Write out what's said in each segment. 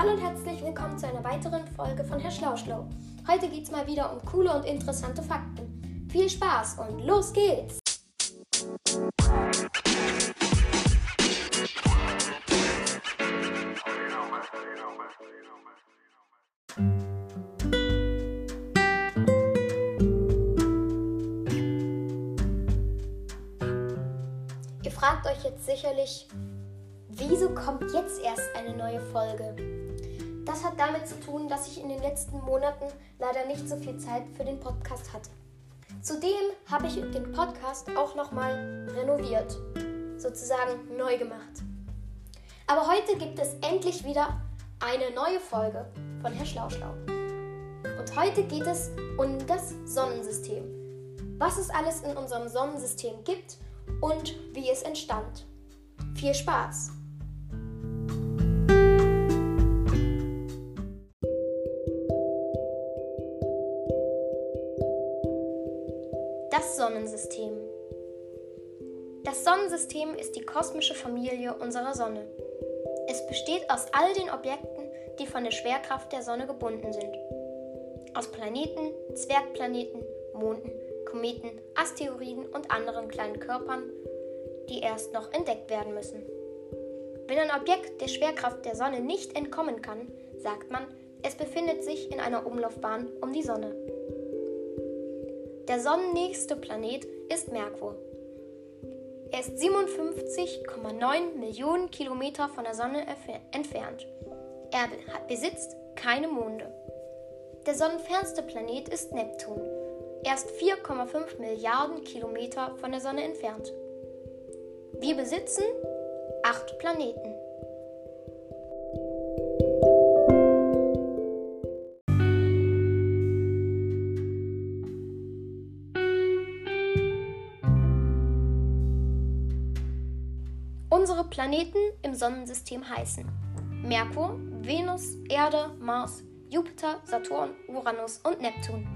Hallo und herzlich willkommen zu einer weiteren Folge von Herr Schlauschlau. Heute geht es mal wieder um coole und interessante Fakten. Viel Spaß und los geht's! Ihr fragt euch jetzt sicherlich, wieso kommt jetzt erst eine neue Folge? Das hat damit zu tun, dass ich in den letzten Monaten leider nicht so viel Zeit für den Podcast hatte. Zudem habe ich den Podcast auch nochmal renoviert, sozusagen neu gemacht. Aber heute gibt es endlich wieder eine neue Folge von Herr Schlauschlau. Und heute geht es um das Sonnensystem. Was es alles in unserem Sonnensystem gibt und wie es entstand. Viel Spaß! Das Sonnensystem. Das Sonnensystem ist die kosmische Familie unserer Sonne. Es besteht aus all den Objekten, die von der Schwerkraft der Sonne gebunden sind. Aus Planeten, Zwergplaneten, Monden, Kometen, Asteroiden und anderen kleinen Körpern, die erst noch entdeckt werden müssen. Wenn ein Objekt der Schwerkraft der Sonne nicht entkommen kann, sagt man, es befindet sich in einer Umlaufbahn um die Sonne. Der sonnennächste Planet ist Merkur. Er ist 57,9 Millionen Kilometer von der Sonne entfernt. Er besitzt keine Monde. Der sonnenfernste Planet ist Neptun. Er ist 4,5 Milliarden Kilometer von der Sonne entfernt. Wir besitzen acht Planeten. Unsere Planeten im Sonnensystem heißen Merkur, Venus, Erde, Mars, Jupiter, Saturn, Uranus und Neptun.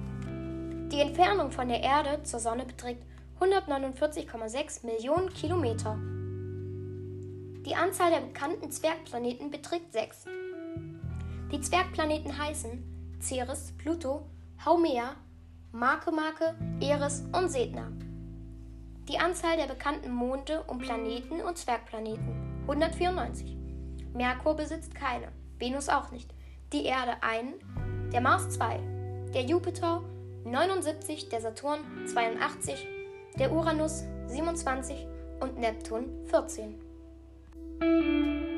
Die Entfernung von der Erde zur Sonne beträgt 149,6 Millionen Kilometer. Die Anzahl der bekannten Zwergplaneten beträgt 6. Die Zwergplaneten heißen Ceres, Pluto, Haumea, Makemake, Eris und Sedna. Die Anzahl der bekannten Monde und Planeten und Zwergplaneten 194. Merkur besitzt keine, Venus auch nicht, die Erde einen, der Mars zwei, der Jupiter 79, der Saturn 82, der Uranus 27 und Neptun 14.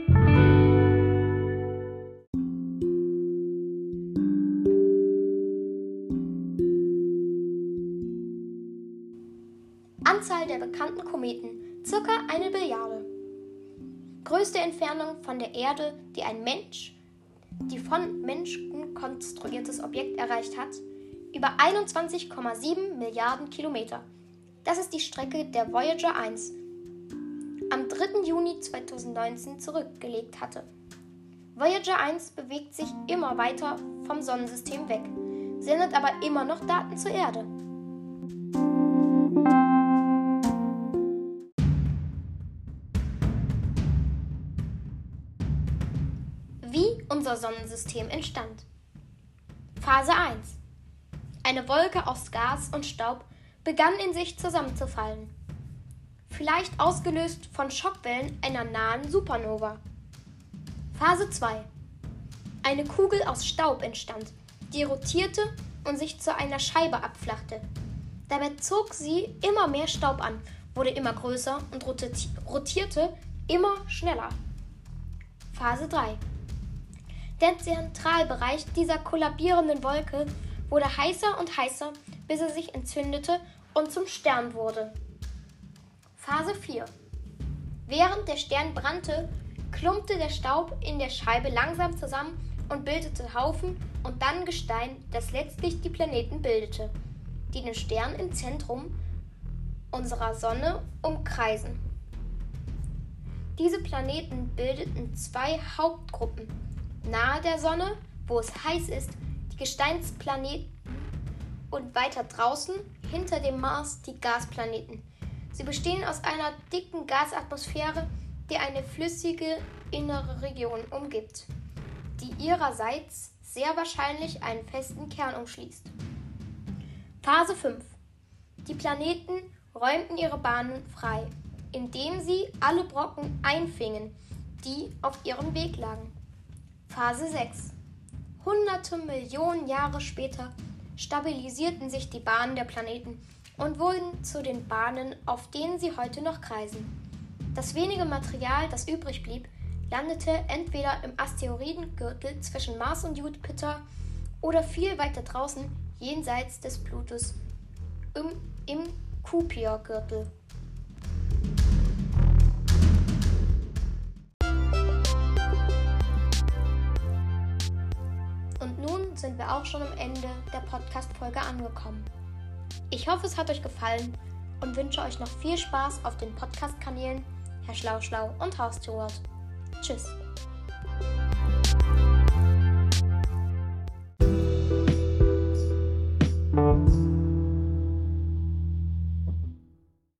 Anzahl der bekannten Kometen circa eine Billiarde. Größte Entfernung von der Erde, die ein Mensch, die von Menschen konstruiertes Objekt erreicht hat, über 21,7 Milliarden Kilometer. Das ist die Strecke der Voyager 1 am 3. Juni 2019 zurückgelegt hatte. Voyager 1 bewegt sich immer weiter vom Sonnensystem weg, sendet aber immer noch Daten zur Erde. Wie unser Sonnensystem entstand. Phase 1. Eine Wolke aus Gas und Staub begann in sich zusammenzufallen. Vielleicht ausgelöst von Schockwellen einer nahen Supernova. Phase 2. Eine Kugel aus Staub entstand, die rotierte und sich zu einer Scheibe abflachte. Dabei zog sie immer mehr Staub an, wurde immer größer und rotierte immer schneller. Phase 3. Der Zentralbereich dieser kollabierenden Wolke wurde heißer und heißer, bis er sich entzündete und zum Stern wurde. Phase 4. Während der Stern brannte, klumpte der Staub in der Scheibe langsam zusammen und bildete Haufen und dann Gestein, das letztlich die Planeten bildete, die den Stern im Zentrum unserer Sonne umkreisen. Diese Planeten bildeten zwei Hauptgruppen. Nahe der Sonne, wo es heiß ist, die Gesteinsplaneten und weiter draußen, hinter dem Mars, die Gasplaneten. Sie bestehen aus einer dicken Gasatmosphäre, die eine flüssige innere Region umgibt. die ihrerseits sehr wahrscheinlich einen festen Kern umschließt. Phase 5. Die Planeten räumten ihre Bahnen frei, indem sie alle Brocken einfingen, die auf ihrem Weg lagen. Phase 6. Hunderte Millionen Jahre später stabilisierten sich die Bahnen der Planeten und wurden zu den Bahnen, auf denen sie heute noch kreisen. Das wenige Material, das übrig blieb, landete entweder im Asteroidengürtel zwischen Mars und Jupiter oder viel weiter draußen jenseits des Plutos im, im Kuiper-Gürtel. Und sind wir auch schon am Ende der Podcast-Folge angekommen. Ich hoffe, es hat euch gefallen und wünsche euch noch viel Spaß auf den Podcast-Kanälen Herr Schlauschlau und Haus Stewart. Tschüss.